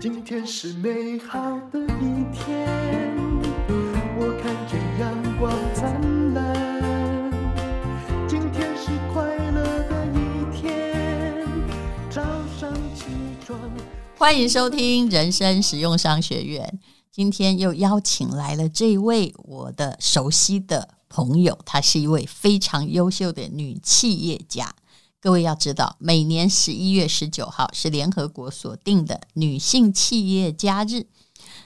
今天是美好的一天，我看见阳光灿烂。今天是快乐的一天，早上起床。欢迎收听人生实用商学院。今天又邀请来了这位我的熟悉的朋友，她是一位非常优秀的女企业家。各位要知道，每年十一月十九号是联合国所定的女性企业家日。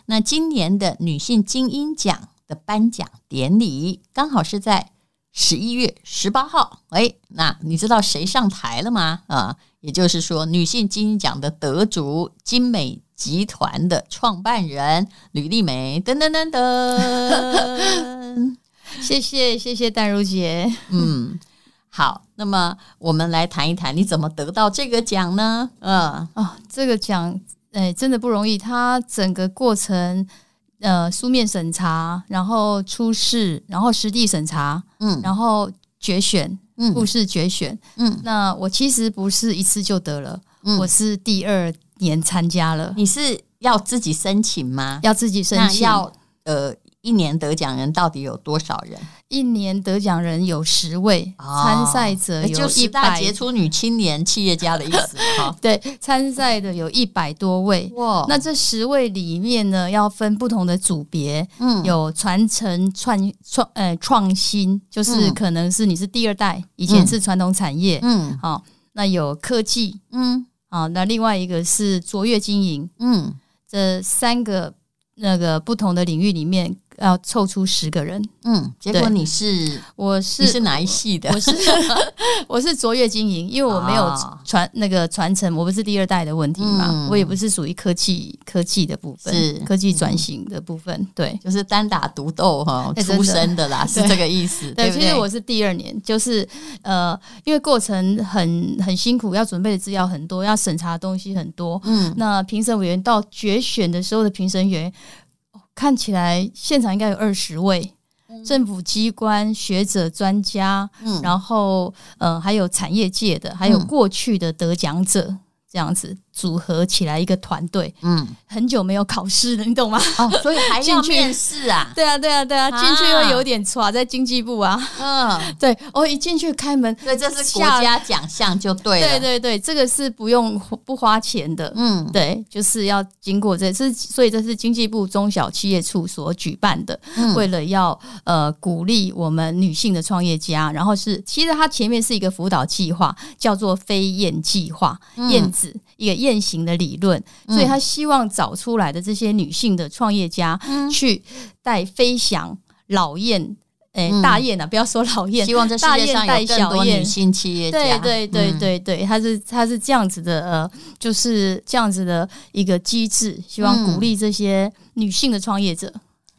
那今年的女性精英奖的颁奖典礼刚好是在十一月十八号。哎，那你知道谁上台了吗？啊，也就是说，女性精英奖的得主精美集团的创办人吕丽梅。噔噔噔噔，谢谢谢谢淡如姐。嗯。好，那么我们来谈一谈你怎么得到这个奖呢？嗯，哦，这个奖，哎，真的不容易。它整个过程，呃，书面审查，然后初试，然后实地审查，嗯，然后决选，嗯，复试决选，嗯。那我其实不是一次就得了，嗯，我是第二年参加了。你是要自己申请吗？要自己申请。要呃。一年得奖人到底有多少人？一年得奖人有十位，参赛者有一百杰出女青年企业家的意思。对，参赛的有一百多位。哇，那这十位里面呢，要分不同的组别。嗯，有传承创创呃创新，就是可能是你是第二代，以前是传统产业。嗯，好，那有科技。嗯，好，那另外一个是卓越经营。嗯，这三个那个不同的领域里面。要凑出十个人，嗯，结果你是我是你是哪一系的？我是 我是卓越经营，因为我没有传那个传承，我不是第二代的问题嘛，嗯、我也不是属于科技科技的部分，是科技转型的部分，对，就是单打独斗哈出身的啦，是这个意思。对，其实我是第二年，就是呃，因为过程很很辛苦，要准备的资料很多，要审查的东西很多，嗯，那评审委员到决选的时候的评审员。看起来现场应该有二十位政府机关学者专家，嗯，然后呃还有产业界的，还有过去的得奖者这样子。组合起来一个团队，嗯，很久没有考试了，你懂吗？哦，所以还要 面试啊？对啊，对啊，对啊，进去会有点挫，在经济部啊，嗯，对，哦，一进去开门，对，这是国家奖项就对了，对对对，这个是不用不花钱的，嗯，对，就是要经过这是，所以这是经济部中小企业处所举办的，为了要呃鼓励我们女性的创业家，然后是其实它前面是一个辅导计划，叫做飞燕计划，燕子一个。雁行的理论，所以他希望找出来的这些女性的创业家，去带飞翔老雁，哎，大雁啊，不要说老雁，希望这世界上有更多女性企业家。对对对对对，他是他是这样子的，呃，就是这样子的一个机制，希望鼓励这些女性的创业者。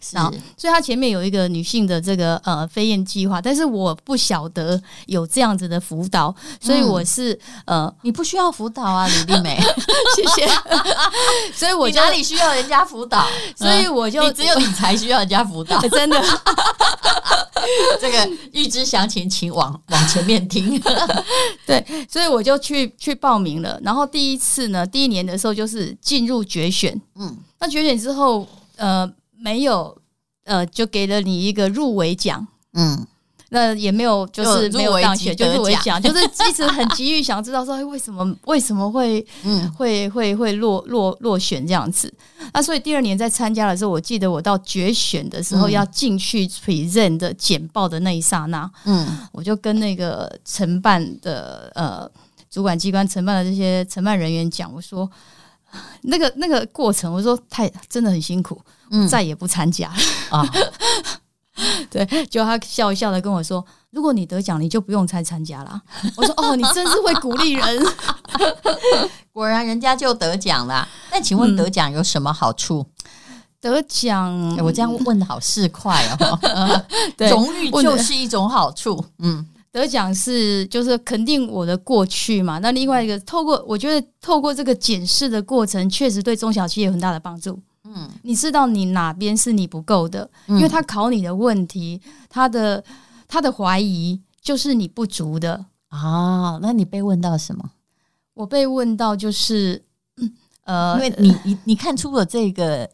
是，所以他前面有一个女性的这个呃飞燕计划，但是我不晓得有这样子的辅导，所以我是呃，你不需要辅导啊，李丽梅，谢谢。所以我哪里需要人家辅导？所以我就你只有你才需要人家辅导，真的。这个预知详情，请往往前面听。对，所以我就去去报名了。然后第一次呢，第一年的时候就是进入决选，嗯，那决选之后，呃。没有，呃，就给了你一个入围奖，嗯，那也没有，就是没有当选就入围奖，就是一直很急于想知道说，为什么为什么会，嗯，会会会落落落选这样子。那所以第二年在参加的时候，我记得我到决选的时候要进去 present 的简报的那一刹那，嗯，我就跟那个承办的呃主管机关承办的这些承办人员讲，我说那个那个过程，我说太真的很辛苦。嗯，再也不参加啊！对，就他笑一笑的跟我说：“如果你得奖，你就不用再参加了。”我说：“哦，你真是会鼓励人，果然人家就得奖了。那请问得奖有什么好处？得奖，我这样问的好市侩哦。对，荣誉就是一种好处。嗯，得奖是就是肯定我的过去嘛。那另外一个，透过我觉得透过这个检视的过程，确实对中小企业有很大的帮助。嗯，你知道你哪边是你不够的，因为他考你的问题，他的他的怀疑就是你不足的啊。那你被问到什么？我被问到就是，呃，因为你你你看出了这个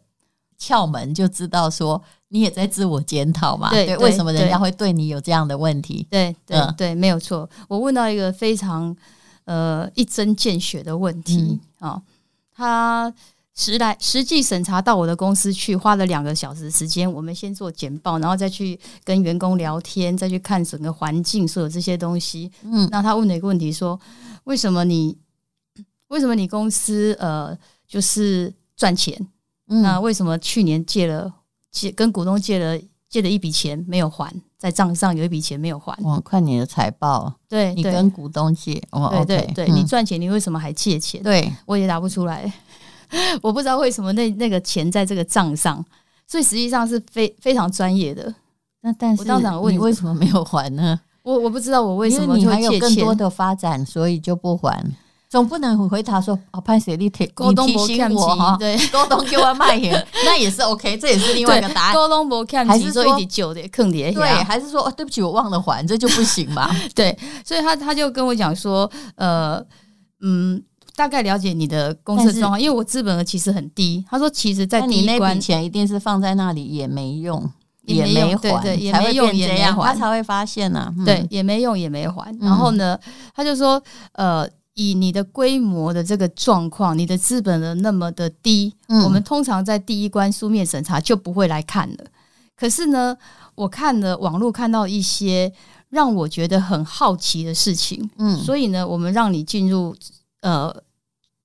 窍门，就知道说你也在自我检讨嘛。对，对，为什么人家会对你有这样的问题？对对、嗯、对，没有错。我问到一个非常呃一针见血的问题啊、嗯哦，他。实来实际审查到我的公司去，花了两个小时时间。我们先做简报，然后再去跟员工聊天，再去看整个环境，所有这些东西。嗯，那他问了一个问题说：为什么你为什么你公司呃就是赚钱？嗯，那为什么去年借了借跟股东借了借了一笔钱没有还，在账上有一笔钱没有还？我看你的财报，对，你跟股东借，哦、对对对，嗯、你赚钱，你为什么还借钱？对，我也答不出来。我不知道为什么那那个钱在这个账上，所以实际上是非非常专业的。那但是我当场问你为什么没有还呢？我我不知道我为什么你还有更多的发展，所以就不还。总不能回答说哦，潘水利提你提醒我哈，对，沟通给我卖钱，那也是 OK，这也是另外一个答案。沟通不看，还是说一点九的坑爹？对，还是说哦，对不起，我忘了还，这就不行吧？对，所以他他就跟我讲说，呃，嗯。大概了解你的公司状况，因为我资本额其实很低。他说，其实，在第一关，钱一定是放在那里也没用，也没还，对对，也没用，也没还，他才会发现呢。对，也没用，也没还。然后呢，他就说，呃，以你的规模的这个状况，你的资本额那么的低，我们通常在第一关书面审查就不会来看了。可是呢，我看了网络，看到一些让我觉得很好奇的事情，嗯，所以呢，我们让你进入，呃。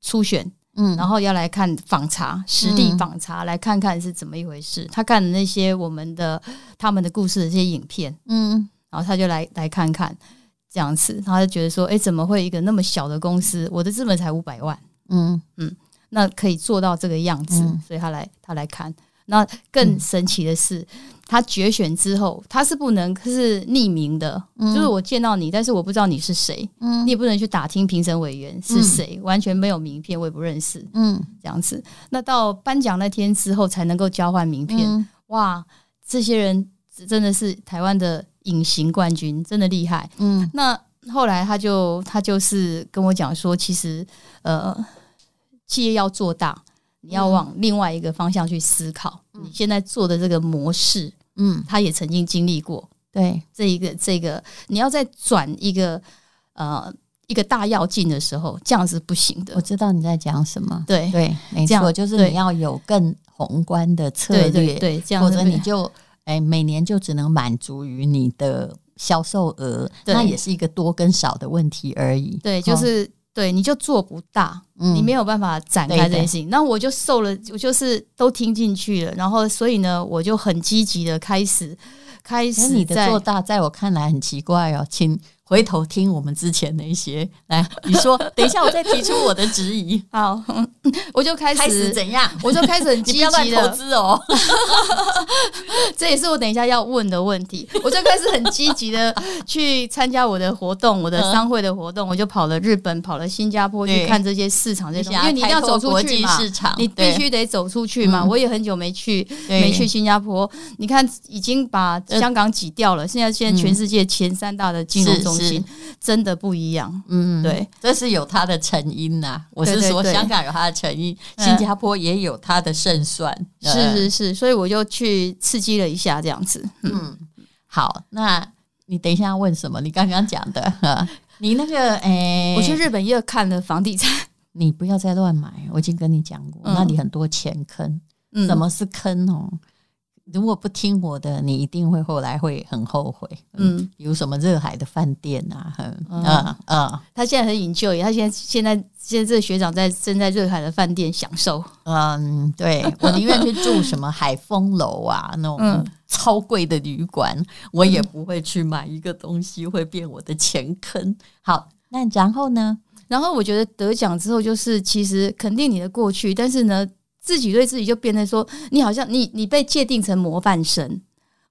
初选，嗯，然后要来看访查，实地访查，来看看是怎么一回事。他看的那些我们的他们的故事的这些影片，嗯，然后他就来来看看这样子，他就觉得说，哎，怎么会一个那么小的公司，我的资本才五百万，嗯。嗯，那可以做到这个样子，所以他来他来看。那更神奇的是，他决选之后，他是不能是匿名的，嗯、就是我见到你，但是我不知道你是谁，嗯，你也不能去打听评审委员是谁，嗯、完全没有名片，我也不认识，嗯，这样子。那到颁奖那天之后，才能够交换名片。嗯、哇，这些人真的是台湾的隐形冠军，真的厉害。嗯，那后来他就他就是跟我讲说，其实呃，企业要做大。你要往另外一个方向去思考，嗯、你现在做的这个模式，嗯，他也曾经经历过，对，这一个这个，你要再转一个呃一个大要进的时候，这样是不行的。我知道你在讲什么，对。对，没错，就是你要有更宏观的策略，对对对，这样，否则你就哎每年就只能满足于你的销售额，那也是一个多跟少的问题而已。对，就是。哦对，你就做不大，嗯、你没有办法展开这件事情。那我就受了，我就是都听进去了，然后所以呢，我就很积极的开始开始。你的做大，在我看来很奇怪哦，请。回头听我们之前那些，来，你说，等一下我再提出我的质疑。好，我就开始开始怎样？我就开始很积极的投资哦。这也是我等一下要问的问题。我就开始很积极的去参加我的活动，我的商会的活动，我就跑了日本，跑了新加坡去看这些市场这些东西，因为你一定要走出去嘛，你必须得走出去嘛。我也很久没去，没去新加坡。你看，已经把香港挤掉了，现在现在全世界前三大的金融中。是真的不一样，嗯，对，这是有它的成因呐。我是说，香港有它的成因，新加坡也有它的胜算。是是是，所以我就去刺激了一下，这样子。嗯，好，那你等一下要问什么？你刚刚讲的，你那个，哎，我去日本又看了房地产，你不要再乱买。我已经跟你讲过，那里很多钱坑。什么是坑哦？如果不听我的，你一定会后来会很后悔。嗯，比如什么热海的饭店啊，嗯嗯，嗯，他现在很 enjoy，他现在现在现在这个学长在正在热海的饭店享受。嗯，对，我宁愿去住什么海丰楼啊，那种超贵的旅馆，嗯、我也不会去买一个东西会变我的钱坑。好，那然后呢？然后我觉得得奖之后，就是其实肯定你的过去，但是呢。自己对自己就变得说，你好像你你被界定成模范生，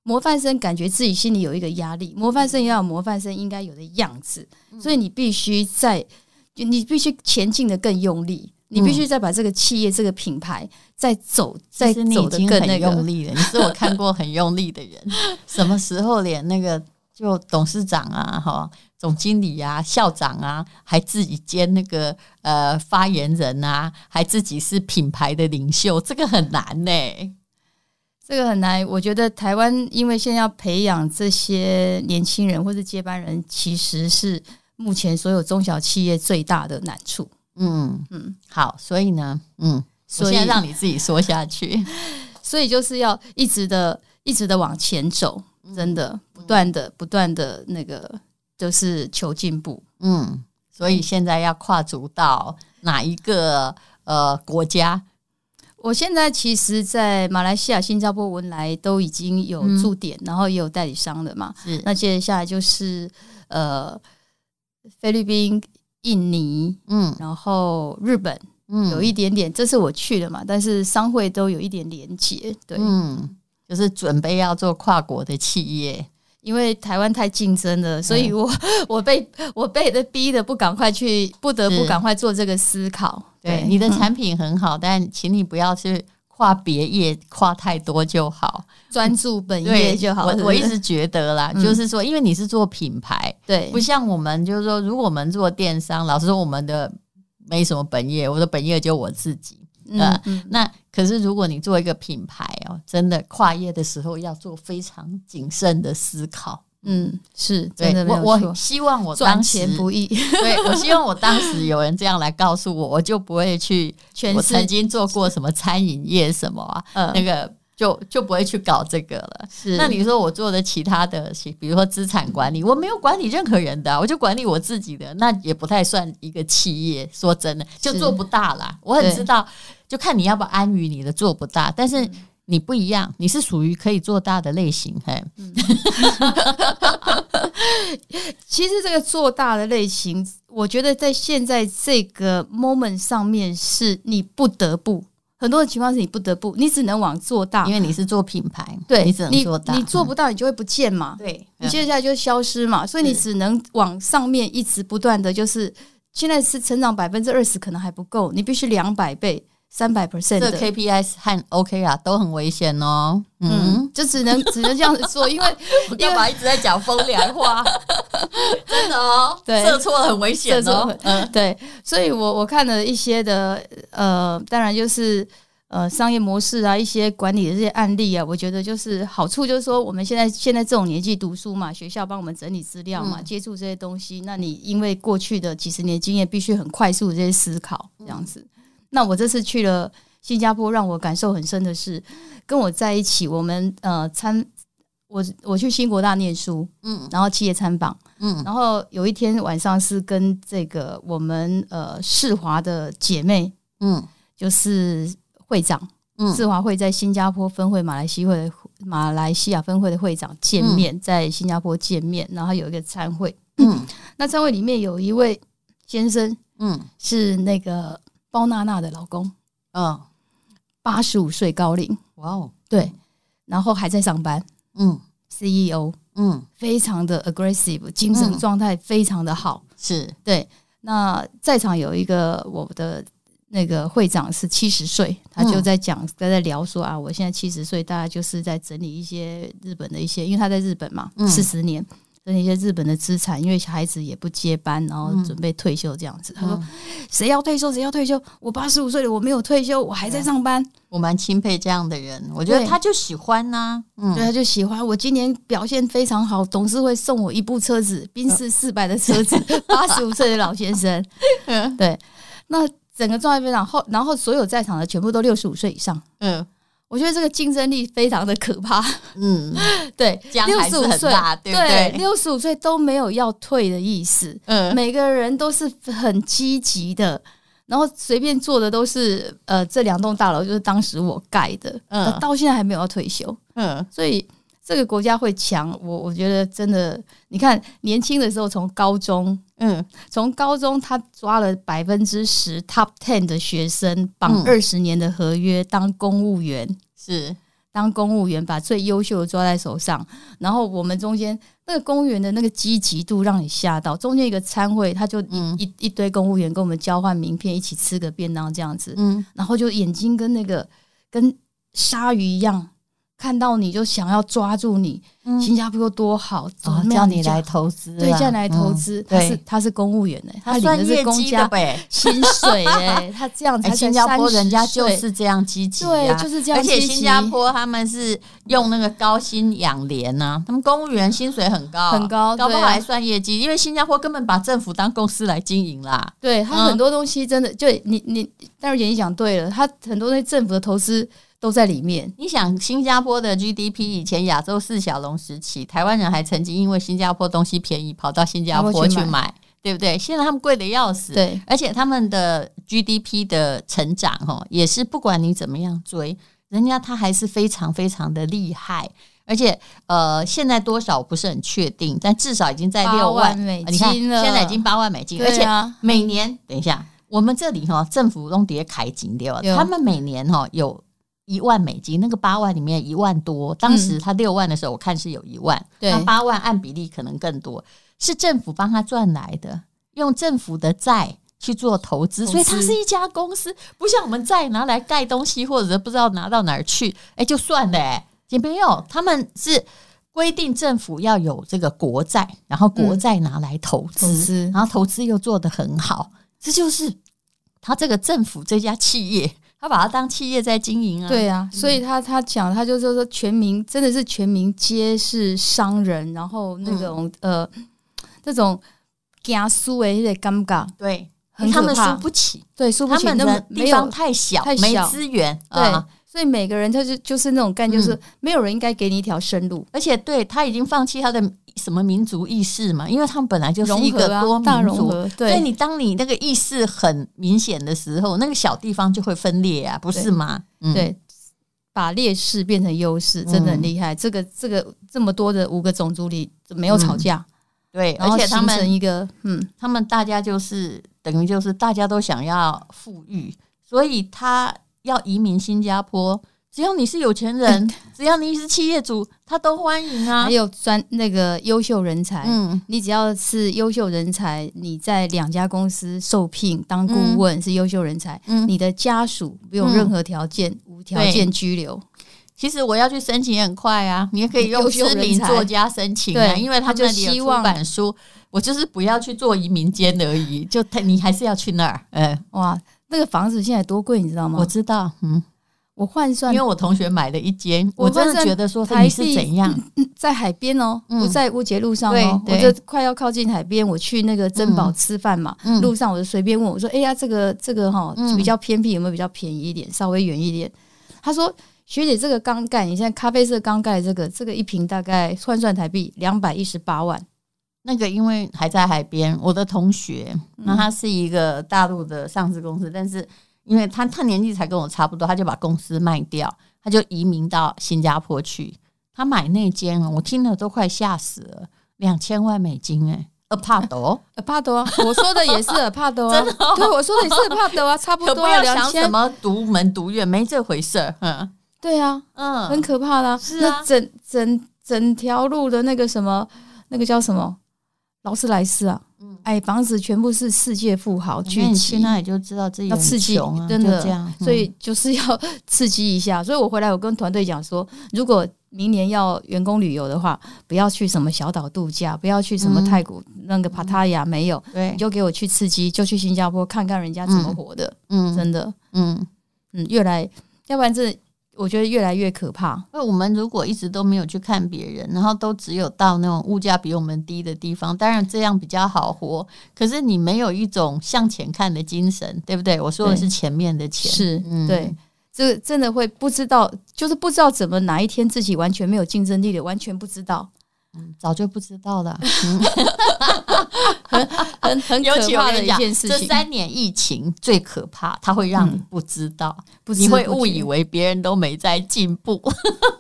模范生感觉自己心里有一个压力，模范生要有模范生应该有的样子，所以你必须在，你必须前进的更用力，你必须再把这个企业这个品牌再走，再走的更那个用力了。你是我看过很用力的人，什么时候连那个就董事长啊，哈。总经理啊、校长啊，还自己兼那个呃发言人啊，还自己是品牌的领袖，这个很难呢、欸。这个很难。我觉得台湾因为现在要培养这些年轻人或者接班人，其实是目前所有中小企业最大的难处。嗯嗯，好，所以呢，嗯，所以让你自己说下去。所以就是要一直的、一直的往前走，真的不断的、不断的那个。就是求进步，嗯，所以现在要跨足到哪一个呃国家？我现在其实，在马来西亚、新加坡、文莱都已经有驻点，嗯、然后也有代理商了嘛。是，那接下来就是呃菲律宾、印尼，嗯，然后日本，嗯，有一点点，这是我去了嘛，但是商会都有一点连结，对，嗯，就是准备要做跨国的企业。因为台湾太竞争了，所以我、嗯、我 被我被的逼的不赶快去，不得不赶快做这个思考。对，对你的产品很好，嗯、但请你不要去跨别业，跨太多就好，专注本业就好。我我一直 觉得啦，嗯、就是说，因为你是做品牌，对，不像我们，就是说，如果我们做电商，老实说，我们的没什么本业，我的本业就我自己。嗯，嗯，那可是如果你做一个品牌哦，真的跨业的时候要做非常谨慎的思考。嗯，是，对，真的我我希望我当钱不易，对，我希望我当时有人这样来告诉我，我就不会去。我曾经做过什么餐饮业什么啊，嗯、那个。就就不会去搞这个了。是，那你说我做的其他的，比如说资产管理，我没有管理任何人的啊，我就管理我自己的，那也不太算一个企业。说真的，就做不大啦。我很知道，就看你要不要安于你的做不大。但是你不一样，你是属于可以做大的类型。嘿，其实这个做大的类型，我觉得在现在这个 moment 上面，是你不得不。很多的情况是你不得不，你只能往做大，因为你是做品牌，对，你只能做大，你，你做不到，你就会不见嘛，对，你接下来就消失嘛，所以你只能往上面一直不断的就是，现在是成长百分之二十可能还不够，你必须两百倍。三百 percent 的 KPI 和 OK 啊，都很危险哦。嗯，就只能 只能这样子做，因为 干嘛一直在讲风凉话？真的哦，对，设错了很危险哦。嗯，对，所以我我看了一些的呃，当然就是呃商业模式啊，一些管理的这些案例啊，我觉得就是好处就是说，我们现在现在这种年纪读书嘛，学校帮我们整理资料嘛，接触这些东西，那你因为过去的几十年经验，必须很快速的这些思考这样子。那我这次去了新加坡，让我感受很深的是，跟我在一起，我们呃参我我去新国大念书，嗯，然后企业参访，嗯，然后有一天晚上是跟这个我们呃世华的姐妹，嗯，就是会长，嗯，世华会在新加坡分会马来西会的马来西亚分会的会长见面，在新加坡见面，然后有一个参会，嗯，那参会里面有一位先生，嗯，是那个。包娜娜的老公，嗯，八十五岁高龄，哇哦，对，然后还在上班，嗯，CEO，嗯，非常的 aggressive，精神状态非常的好，是。对。那在场有一个我的那个会长是七十岁，他就在讲，在在聊说啊，我现在七十岁，大家就是在整理一些日本的一些，因为他在日本嘛，四十年。跟一些日本的资产，因为小孩子也不接班，然后准备退休这样子。嗯、他说：“谁要退休？谁要退休？我八十五岁了，我没有退休，我还在上班。”我蛮钦佩这样的人，我觉得他就喜欢呐、啊，对，嗯、对，他就喜欢。我今年表现非常好，董事会送我一部车子，宾士四百的车子，八十五岁的老先生。对，那整个状态非常好，然后所有在场的全部都六十五岁以上。嗯。我觉得这个竞争力非常的可怕，嗯，对，六十五岁，对，六十五岁都没有要退的意思，嗯，每个人都是很积极的，然后随便做的都是，呃，这两栋大楼就是当时我盖的，嗯，到现在还没有要退休，嗯，所以这个国家会强，我我觉得真的，你看年轻的时候从高中。嗯，从高中他抓了百分之十 top ten 的学生，绑二十年的合约当公务员，是当公务员把最优秀的抓在手上。然后我们中间那个公务员的那个积极度让你吓到。中间一个餐会，他就一、嗯、一一堆公务员跟我们交换名片，一起吃个便当这样子。嗯，然后就眼睛跟那个跟鲨鱼一样。看到你就想要抓住你。嗯、新加坡多好，哦、叫你来投资，对，叫你来投资。他是他是公务员呢，他领的是公家薪水哎，他这样才新加坡人家就是这样积极，对，就是这样。而且新加坡他们是用那个高薪养廉呐，他们公务员薪水很高很高，搞不好还算业绩，因为新加坡根本把政府当公司来经营啦。对他很多东西真的就你你戴如姐你讲对了，他很多那政府的投资。都在里面。你想，新加坡的 GDP 以前亚洲四小龙时期，台湾人还曾经因为新加坡东西便宜，跑到新加坡去买，对不对？现在他们贵的要死，对，而且他们的 GDP 的成长，哈，也是不管你怎么样追，人家他还是非常非常的厉害。而且，呃，现在多少不是很确定，但至少已经在六万美金了。你看，现在已经八万美金，而且每年，等一下，我们这里哈，政府都叠开金掉，他们每年哈有。一万美金，那个八万里面一万多，当时他六万的时候，我看是有一万，那八万按比例可能更多，是政府帮他赚来的，用政府的债去做投资，所以它是一家公司，不像我们债拿来盖东西，或者不知道拿到哪儿去，哎，就算了，哎，也没有，他们是规定政府要有这个国债，然后国债拿来投资，嗯、投资然后投资又做得很好，这就是他这个政府这家企业。他把它当企业在经营啊，对啊，所以他他讲，他就说说全民真的是全民皆是商人，然后那种、嗯、呃那种加输的那个尴尬，对，他们输不起，对，输不起，他们的地方太小，太小。没资源，对。啊所以每个人他就就是那种概念，就是没有人应该给你一条生路，而且对他已经放弃他的什么民族意识嘛，因为他们本来就是一个多民族，所以你当你那个意识很明显的时候，那个小地方就会分裂啊，不是吗？对，把劣势变成优势，真的很厉害。这个这个这么多的五个种族里没有吵架，对，而且他们一个嗯，他们大家就是等于就是大家都想要富裕，所以他。要移民新加坡，只要你是有钱人，只要你是企业主，他都欢迎啊。还有专那个优秀人才，嗯，你只要是优秀人才，你在两家公司受聘当顾问是优秀人才，嗯，你的家属不用任何条件，嗯、无条件拘留。其实我要去申请也很快啊，你也可以用知名作家申请啊，因为他就希望版书，我就是不要去做移民监而已，就他你还是要去那儿，嗯，哇。那个房子现在多贵，你知道吗？我知道，嗯，我换算，因为我同学买了一间，我真的觉得说台是怎样，在海边哦，不在乌节路上哦，我就快要靠近海边，我去那个珍宝吃饭嘛，路上我就随便问我说：“哎呀，这个这个哈比较偏僻，有没有比较便宜一点，稍微远一点？”他说：“学姐，这个缸盖，你现在咖啡色缸盖，这个这个一瓶大概换算台币两百一十八万。”那个因为还在海边，我的同学，那他是一个大陆的上市公司，但是因为他他年纪才跟我差不多，他就把公司卖掉，他就移民到新加坡去。他买那间，我听了都快吓死了，两千万美金哎，Apart，Apart 啊，我说的也是 Apart 啊，真的，对，我说的也是 Apart 啊，差不多。不要想什么独门独院，没这回事。嗯，对啊，嗯，很可怕的，是啊，整整整条路的那个什么，那个叫什么？劳斯莱斯啊，嗯，哎，房子全部是世界富豪聚集，那也就知道自己要刺激，真的。这样，所以就是要刺激一下。所以我回来，我跟团队讲说，如果明年要员工旅游的话，不要去什么小岛度假，不要去什么泰国那个帕塔亚，没有，对，你就给我去刺激，就去新加坡看看人家怎么活的，嗯，真的，嗯。嗯，越来，要不然这。我觉得越来越可怕。那我们如果一直都没有去看别人，然后都只有到那种物价比我们低的地方，当然这样比较好活。可是你没有一种向前看的精神，对不对？我说的是前面的钱，是，嗯、对，这个真的会不知道，就是不知道怎么哪一天自己完全没有竞争力的，完全不知道。嗯，早就不知道了，很很很可怕的一件事情。这三年疫情最可怕，它会让你不知道，嗯、你会误以为别人都没在进步。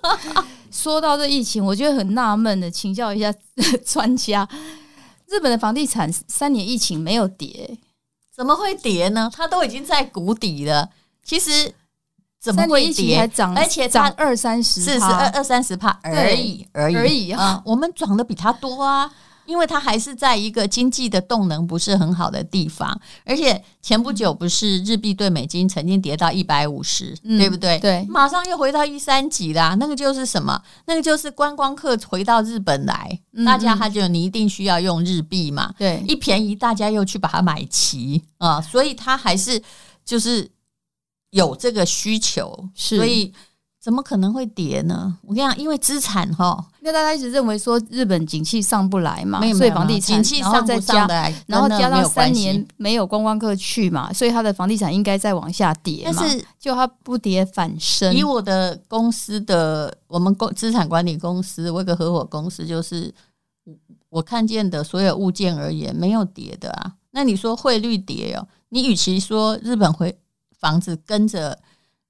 说到这疫情，我觉得很纳闷的，请教一下 专家：日本的房地产三年疫情没有跌，怎么会跌呢？它都已经在谷底了。其实。怎么会跌？还涨，而且涨二三十，四十二二三十帕而已而已而已啊！我们涨的比他多啊！因为它还是在一个经济的动能不是很好的地方，而且前不久不是日币对美金曾经跌到一百五十，对不对？对，马上又回到一三几啦。那个就是什么？那个就是观光客回到日本来，大家他就你一定需要用日币嘛。对，一便宜大家又去把它买齐啊，所以它还是就是有这个需求，是所以。怎么可能会跌呢？我跟你讲，因为资产哈，因为大家一直认为说日本景气上不来嘛，没有所以房地产景气上不上来，然后加上三年没有观光客去嘛，所以它的房地产应该再往下跌嘛。但是就它不跌反升。以我的公司的我们公资产管理公司，我有个合伙公司，就是我看见的所有物件而言，没有跌的啊。那你说汇率跌哦？你与其说日本会房子跟着。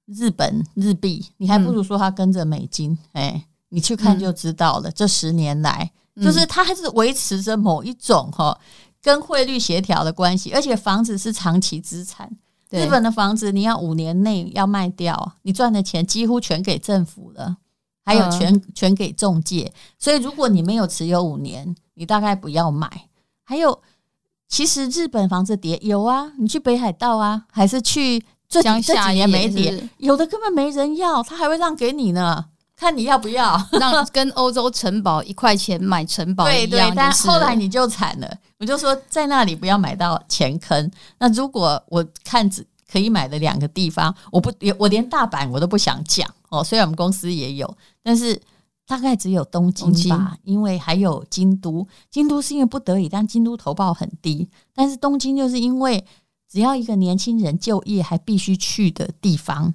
日本日币，你还不如说它跟着美金，哎、嗯，你去看就知道了。嗯、这十年来，就是它还是维持着某一种哈跟汇率协调的关系，而且房子是长期资产。日本的房子，你要五年内要卖掉，你赚的钱几乎全给政府了，还有全、嗯、全给中介。所以，如果你没有持有五年，你大概不要买。还有，其实日本房子跌有啊，你去北海道啊，还是去。这几这几年没跌，有的根本没人要，他还会让给你呢，看你要不要。让 跟欧洲城堡一块钱买城堡一样，对对，但后来你就惨了。我就说在那里不要买到钱坑。那如果我看只可以买的两个地方，我不我连大阪我都不想讲哦。虽然我们公司也有，但是大概只有东京吧，因为还有京都。京都是因为不得已，但京都投报很低。但是东京就是因为。只要一个年轻人就业还必须去的地方，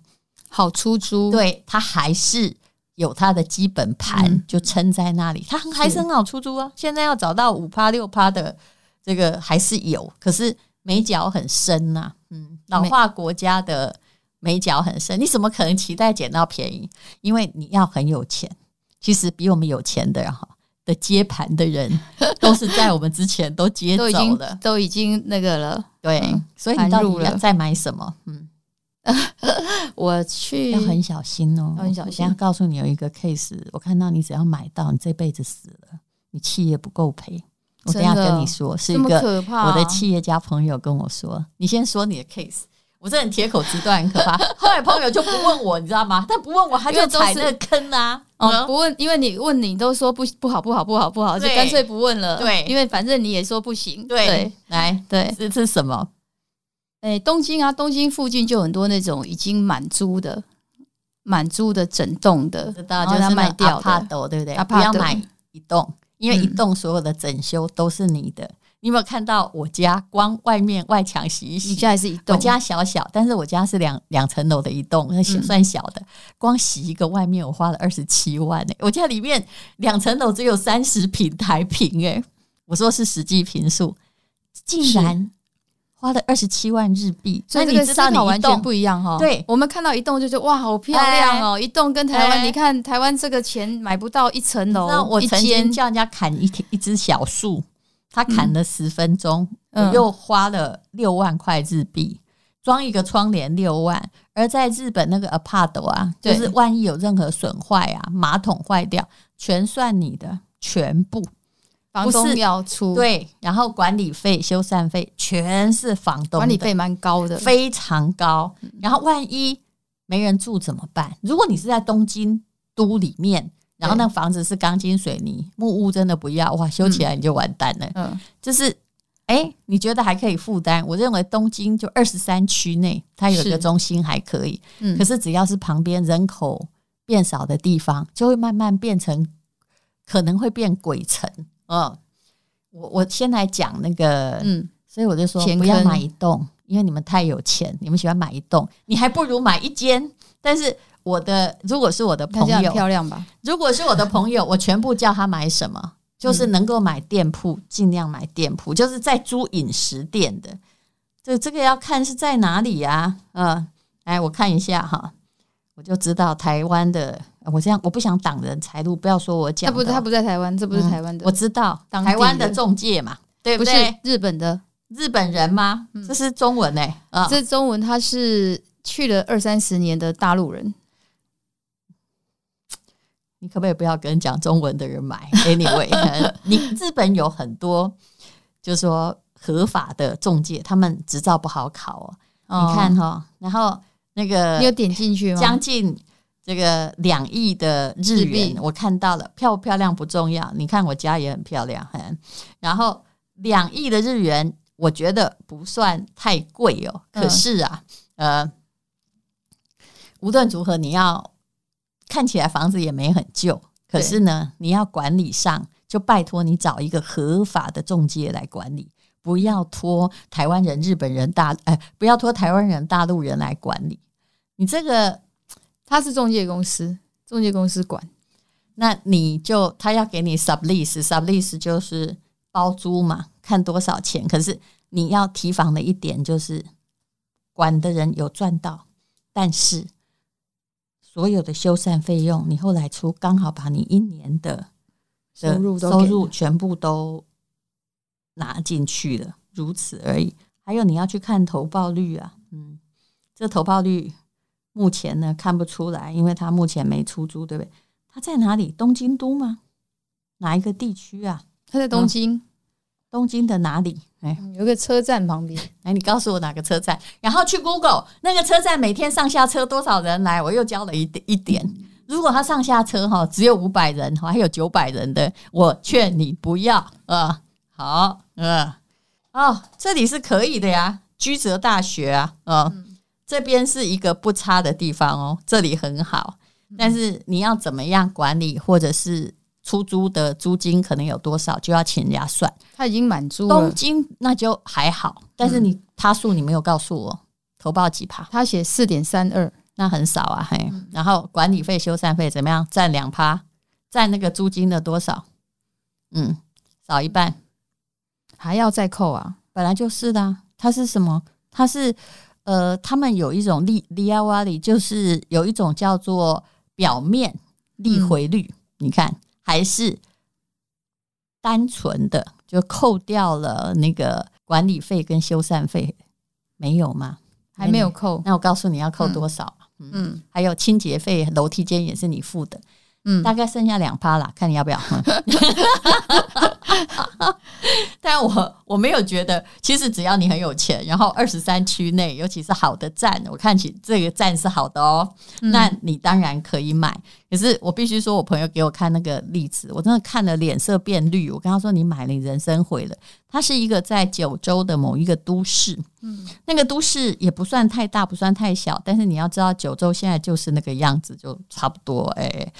好出租，对，他还是有他的基本盘，就撑在那里，他还是很好出租啊。现在要找到五趴六趴的这个还是有，可是美角很深呐。嗯，老化国家的美角很深，你怎么可能期待捡到便宜？因为你要很有钱，其实比我们有钱的哈。的接盘的人都是在我们之前都接 走了，都已经那个了。对，嗯、所以你到底要再买什么？嗯，我去要很小心哦，要很小心。我告诉你有一个 case，我看到你只要买到，你这辈子死了，你企业不够赔。我等下跟你说，是一个我的企业家朋友跟我说，你先说你的 case。我这很铁口直断，很可怕。后来朋友就不问我，你知道吗？他不问我，他就踩那个坑啊。哦，不问，因为你问你都说不不好，不好，不好，不好，就干脆不问了。对，因为反正你也说不行。对，来，对，这是什么？哎，东京啊，东京附近就很多那种已经满租的、满租的整栋的，知道就是卖掉的，对不对？不要买一栋，因为一栋所有的整修都是你的。你有没有看到我家光外面外墙洗一洗？你家还是一栋？我家小小，但是我家是两两层楼的一栋，那算小的。光洗一个外面，我花了二十七万诶！我家里面两层楼只有三十平台平诶！我说是实际坪数，竟然花了二十七万日币。所以你知道你完全不一样哈。对，我们看到一栋就觉得哇，好漂亮哦！一栋跟台湾，你看台湾这个钱买不到一层楼。那我曾经叫人家砍一一只小树。他砍了十分钟，嗯、我又花了六万块日币装一个窗帘，六万。而在日本那个 apart 啊，就是万一有任何损坏啊，马桶坏掉，全算你的全部，房东要出。对，然后管理费、修缮费全是房东，管理费蛮高的，非常高。然后万一没人住怎么办？如果你是在东京都里面。然后那房子是钢筋水泥木屋，真的不要哇！修起来你就完蛋了。嗯，就是，哎，你觉得还可以负担？我认为东京就二十三区内，它有一个中心还可以。嗯，可是只要是旁边人口变少的地方，就会慢慢变成，可能会变鬼城。嗯，我我先来讲那个，嗯，所以我就说不要买一栋，因为你们太有钱，你们喜欢买一栋，你还不如买一间，但是。我的如果是我的朋友，漂亮吧？如果是我的朋友，我全部叫他买什么，就是能够买店铺，尽量买店铺，就是在租饮食店的。这这个要看是在哪里呀？嗯，来我看一下哈，我就知道台湾的。我这样我不想挡人财路，不要说我讲。他不，他不在台湾，这不是台湾的。我知道台湾的中介嘛，对不对？日本的日本人吗？这是中文诶，啊，这中文他是去了二三十年的大陆人。你可不可以不要跟讲中文的人买？Anyway，你日本有很多，就是说合法的中介，他们执照不好考哦。哦你看哈、哦，然后那个你有点进去吗？将近这个两亿的日元，我看到了，漂不漂亮不重要。你看我家也很漂亮，很。然后两亿的日元，我觉得不算太贵哦。可是啊，嗯、呃，无论如何，你要。看起来房子也没很旧，可是呢，你要管理上就拜托你找一个合法的中介来管理，不要托台湾人、日本人大哎，不要托台湾人、大陆人来管理。你这个他是中介公司，中介公司管，那你就他要给你 sublease，sublease 就是包租嘛，看多少钱。可是你要提防的一点就是，管的人有赚到，但是。所有的修缮费用，你后来出刚好把你一年的收入收入全部都拿进去了，如此而已。还有你要去看投报率啊，嗯，这投报率目前呢看不出来，因为它目前没出租，对不对？它在哪里？东京都吗？哪一个地区啊？它在东京。嗯东京的哪里？哎，有个车站旁边。哎，你告诉我哪个车站？然后去 Google 那个车站每天上下车多少人来？我又教了一点一点。如果他上下车哈只有五百人，还有九百人的，我劝你不要啊。好，嗯，哦，这里是可以的呀，居泽大学啊，嗯，这边是一个不差的地方哦，这里很好。但是你要怎么样管理，或者是？出租的租金可能有多少，就要请人家算。他已经满租了。东京那就还好，但是你他数你没有告诉我，投报几趴？他写四点三二，那很少啊，嘿。然后管理费、修缮费怎么样？占两趴，占那个租金的多少？嗯，少一半，还要再扣啊？本来就是的。它是什么？它是呃，他们有一种利利亚瓦里，就是有一种叫做表面利回率，嗯、你看。还是单纯的就扣掉了那个管理费跟修缮费，没有吗？还没有扣。那我告诉你要扣多少？嗯，嗯，还有清洁费，楼梯间也是你付的。嗯，大概剩下两趴啦，看你要不要。但我我没有觉得，其实只要你很有钱，然后二十三区内，尤其是好的站，我看起这个站是好的哦，嗯、那你当然可以买。可是我必须说，我朋友给我看那个例子，我真的看了脸色变绿。我跟他说：“你买了，你人生毁了。”它是一个在九州的某一个都市，嗯，那个都市也不算太大，不算太小，但是你要知道，九州现在就是那个样子，就差不多，哎。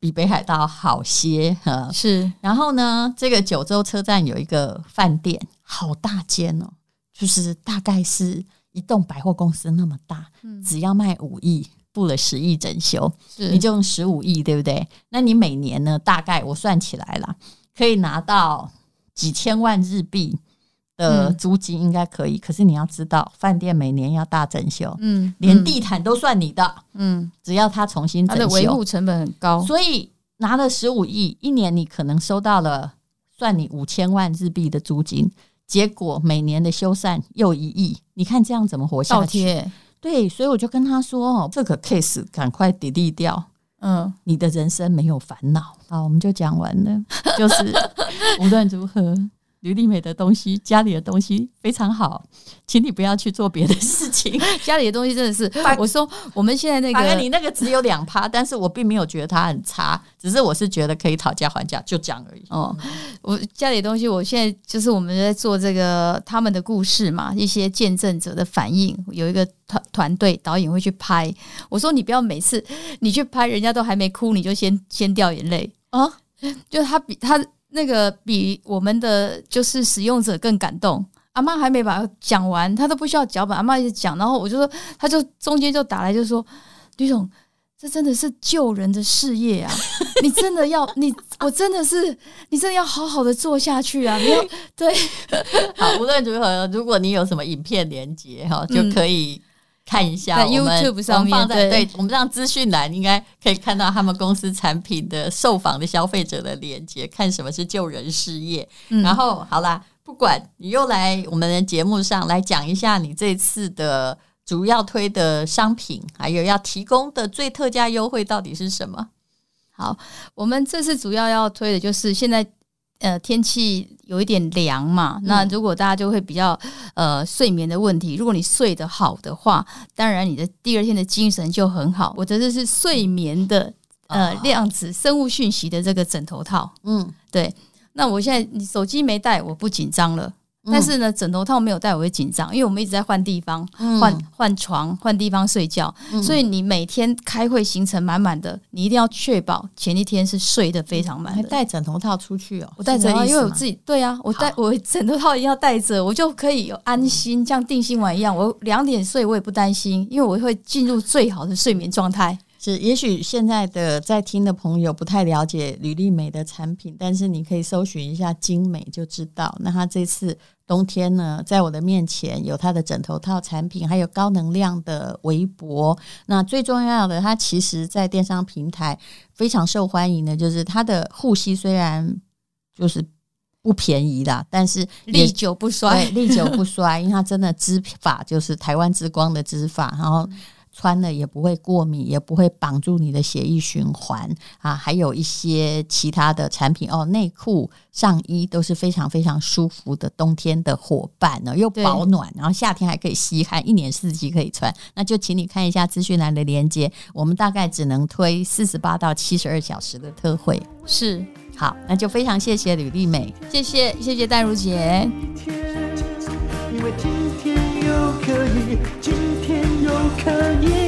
比北海道好些，哈，是。然后呢，这个九州车站有一个饭店，好大间哦，就是大概是一栋百货公司那么大，嗯，只要卖五亿，付了十亿整修，你就用十五亿，对不对？那你每年呢，大概我算起来了，可以拿到几千万日币。的租金应该可以，可是你要知道，饭店每年要大整修，嗯，连地毯都算你的，嗯，只要他重新整修，它的维护成本很高，所以拿了十五亿，一年你可能收到了算你五千万日币的租金，结果每年的修缮又一亿，你看这样怎么活下去？对，所以我就跟他说哦，这个 case 赶快 delete 掉，嗯，你的人生没有烦恼。好，我们就讲完了，就是 无论如何。吕丽美的东西，家里的东西非常好，请你不要去做别的事情。家里的东西真的是，我说我们现在那个，你那个只有两趴，但是我并没有觉得它很差，只是我是觉得可以讨价还价，就这样而已。哦，我家里的东西，我现在就是我们在做这个他们的故事嘛，一些见证者的反应，有一个团团队导演会去拍。我说你不要每次你去拍，人家都还没哭，你就先先掉眼泪啊，就他比他。那个比我们的就是使用者更感动。阿嬷还没把它讲完，他都不需要脚本。阿嬷一直讲，然后我就说，他就中间就打来，就说：“吕总，这真的是救人的事业啊！你真的要你，我真的是，你真的要好好的做下去啊！你要 对，好，无论如何，如果你有什么影片连接哈，就可以。”看一下，在 YouTube 上面，放在对，我们让资讯栏应该可以看到他们公司产品的受访的消费者的链接，看什么是救人事业。嗯、然后好啦，不管你又来我们的节目上来讲一下你这次的主要推的商品，还有要提供的最特价优惠到底是什么？好，我们这次主要要推的就是现在。呃，天气有一点凉嘛，那如果大家就会比较呃睡眠的问题。如果你睡得好的话，当然你的第二天的精神就很好。我的这是睡眠的呃量子生物讯息的这个枕头套，嗯，对。那我现在你手机没带，我不紧张了。但是呢，枕头套没有带，我会紧张，因为我们一直在换地方、换换床、换地方睡觉，所以你每天开会行程满满的，你一定要确保前一天是睡得非常满。还带枕头套出去哦？我带枕头，因为我自己对啊，我带我枕头套一定要带着，我就可以有安心，像定心丸一样，我两点睡我也不担心，因为我会进入最好的睡眠状态。是，也许现在的在听的朋友不太了解吕丽美的产品，但是你可以搜寻一下精美就知道。那它这次冬天呢，在我的面前有它的枕头套产品，还有高能量的围脖。那最重要的，它其实在电商平台非常受欢迎的，就是它的护膝虽然就是不便宜啦，但是历久不衰，历久不衰，因为它真的织法就是台湾之光的织法，然后。穿了也不会过敏，也不会绑住你的血液循环啊，还有一些其他的产品哦，内裤、上衣都是非常非常舒服的冬天的伙伴呢，又保暖，然后夏天还可以吸汗，一年四季可以穿。那就请你看一下资讯栏的链接，我们大概只能推四十八到七十二小时的特惠。是，好，那就非常谢谢吕丽美，谢谢谢谢戴如姐。可以。